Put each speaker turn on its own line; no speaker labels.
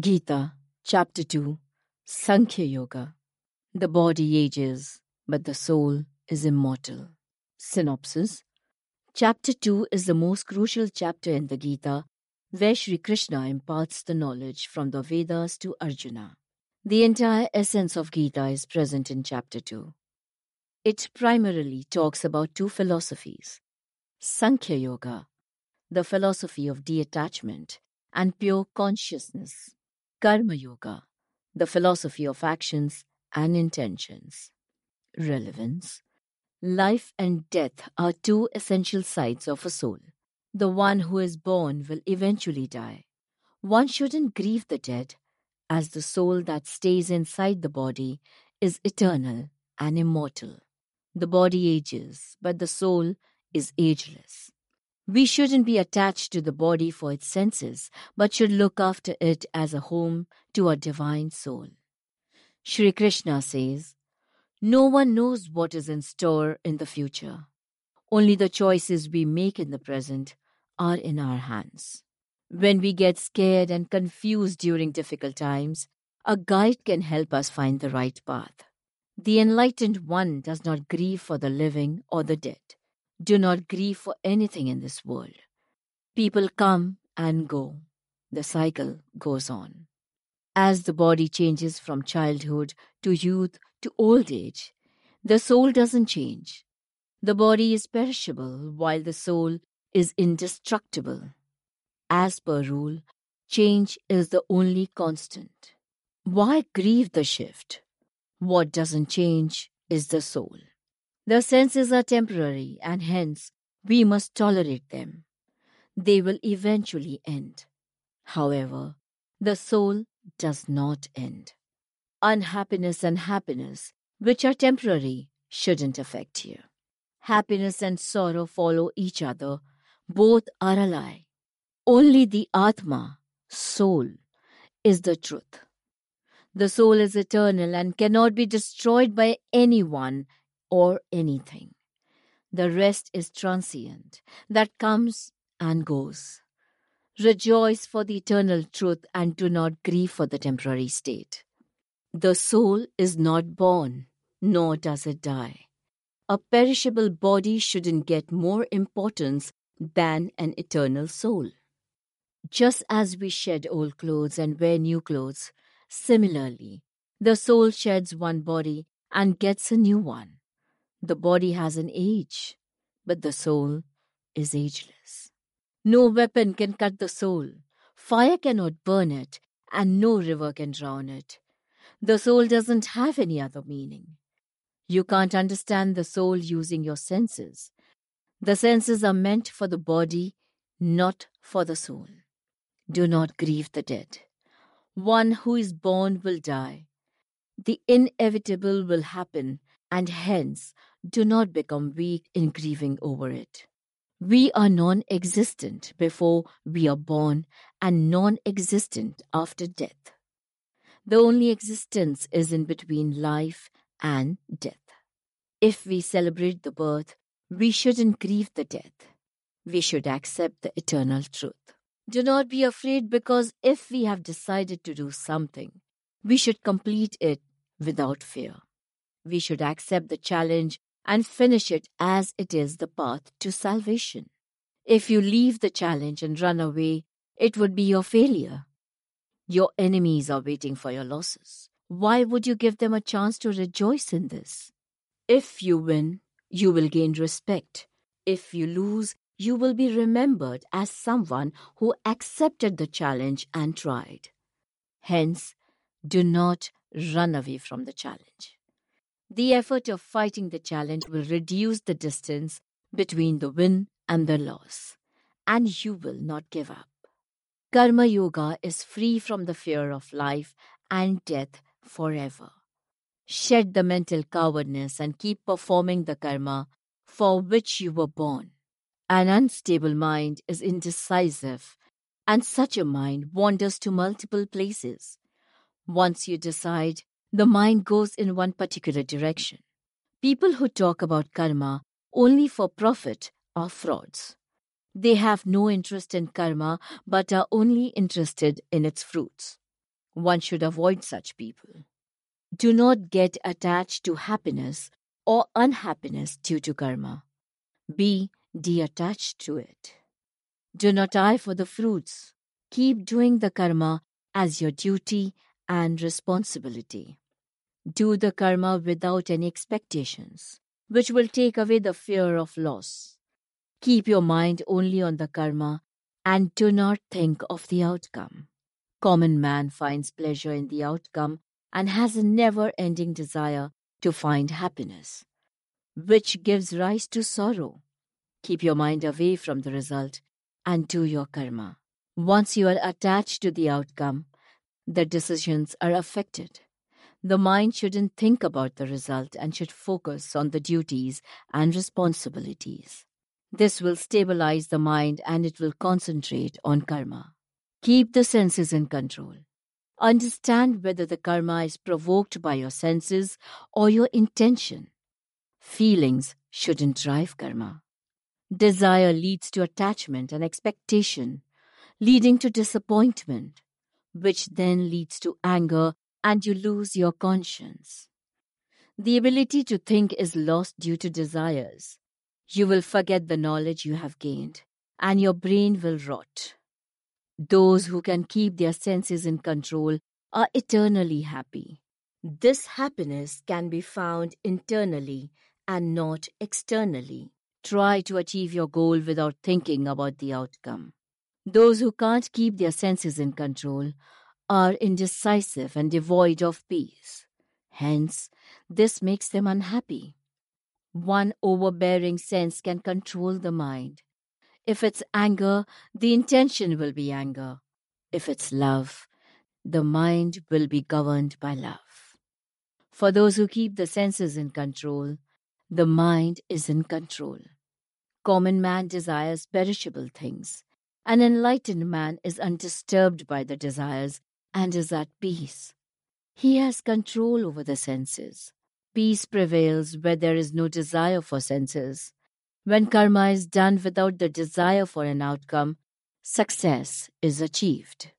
Gita, Chapter 2 Sankhya Yoga The body ages, but the soul is immortal. Synopsis Chapter 2 is the most crucial chapter in the Gita where Sri Krishna imparts the knowledge from the Vedas to Arjuna. The entire essence of Gita is present in Chapter 2. It primarily talks about two philosophies Sankhya Yoga, the philosophy of detachment and pure consciousness, Karma Yoga, the philosophy of actions and intentions. Relevance Life and death are two essential sides of a soul. The one who is born will eventually die. One shouldn't grieve the dead, as the soul that stays inside the body is eternal and immortal. The body ages, but the soul is ageless. We shouldn't be attached to the body for its senses, but should look after it as a home to our divine soul. Sri Krishna says, No one knows what is in store in the future. Only the choices we make in the present are in our hands. When we get scared and confused during difficult times, a guide can help us find the right path. The enlightened one does not grieve for the living or the dead. Do not grieve for anything in this world. People come and go. The cycle goes on. As the body changes from childhood to youth to old age, the soul doesn't change. The body is perishable while the soul is indestructible. As per rule, change is the only constant. Why grieve the shift? What doesn't change is the soul. The senses are temporary and hence we must tolerate them. They will eventually end. However, the soul does not end. Unhappiness and happiness, which are temporary, shouldn't affect you. Happiness and sorrow follow each other, both are a lie. Only the Atma, soul, is the truth. The soul is eternal and cannot be destroyed by anyone or anything. The rest is transient, that comes and goes. Rejoice for the eternal truth and do not grieve for the temporary state. The soul is not born, nor does it die. A perishable body shouldn't get more importance than an eternal soul. Just as we shed old clothes and wear new clothes, similarly, the soul sheds one body and gets a new one. The body has an age, but the soul is ageless. No weapon can cut the soul, fire cannot burn it, and no river can drown it. The soul doesn't have any other meaning. You can't understand the soul using your senses. The senses are meant for the body, not for the soul. Do not grieve the dead. One who is born will die. The inevitable will happen, and hence do not become weak in grieving over it. We are non existent before we are born and non existent after death. The only existence is in between life and death. If we celebrate the birth, we shouldn't grieve the death. We should accept the eternal truth. Do not be afraid because if we have decided to do something, we should complete it without fear. We should accept the challenge and finish it as it is the path to salvation. If you leave the challenge and run away, it would be your failure. Your enemies are waiting for your losses. Why would you give them a chance to rejoice in this? If you win, you will gain respect. If you lose, you will be remembered as someone who accepted the challenge and tried. Hence, do not run away from the challenge. The effort of fighting the challenge will reduce the distance between the win and the loss, and you will not give up. Karma Yoga is free from the fear of life and death forever. Shed the mental cowardness and keep performing the karma for which you were born. An unstable mind is indecisive, and such a mind wanders to multiple places. Once you decide, the mind goes in one particular direction. People who talk about karma only for profit are frauds. They have no interest in karma but are only interested in its fruits. One should avoid such people. Do not get attached to happiness or unhappiness due to karma. Be detached to it. Do not eye for the fruits. Keep doing the karma as your duty and responsibility. Do the karma without any expectations, which will take away the fear of loss. Keep your mind only on the karma and do not think of the outcome. Common man finds pleasure in the outcome and has a never ending desire to find happiness, which gives rise to sorrow. Keep your mind away from the result and do your karma. Once you are attached to the outcome, the decisions are affected. The mind shouldn't think about the result and should focus on the duties and responsibilities. This will stabilize the mind and it will concentrate on karma. Keep the senses in control. Understand whether the karma is provoked by your senses or your intention. Feelings shouldn't drive karma. Desire leads to attachment and expectation, leading to disappointment, which then leads to anger and you lose your conscience. The ability to think is lost due to desires. You will forget the knowledge you have gained, and your brain will rot. Those who can keep their senses in control are eternally happy. This happiness can be found internally and not externally. Try to achieve your goal without thinking about the outcome. Those who can't keep their senses in control are indecisive and devoid of peace. Hence, this makes them unhappy. One overbearing sense can control the mind. If it's anger, the intention will be anger. If it's love, the mind will be governed by love. For those who keep the senses in control, the mind is in control. Common man desires perishable things. An enlightened man is undisturbed by the desires and is at peace. He has control over the senses. Peace prevails where there is no desire for senses. When karma is done without the desire for an outcome, success is achieved.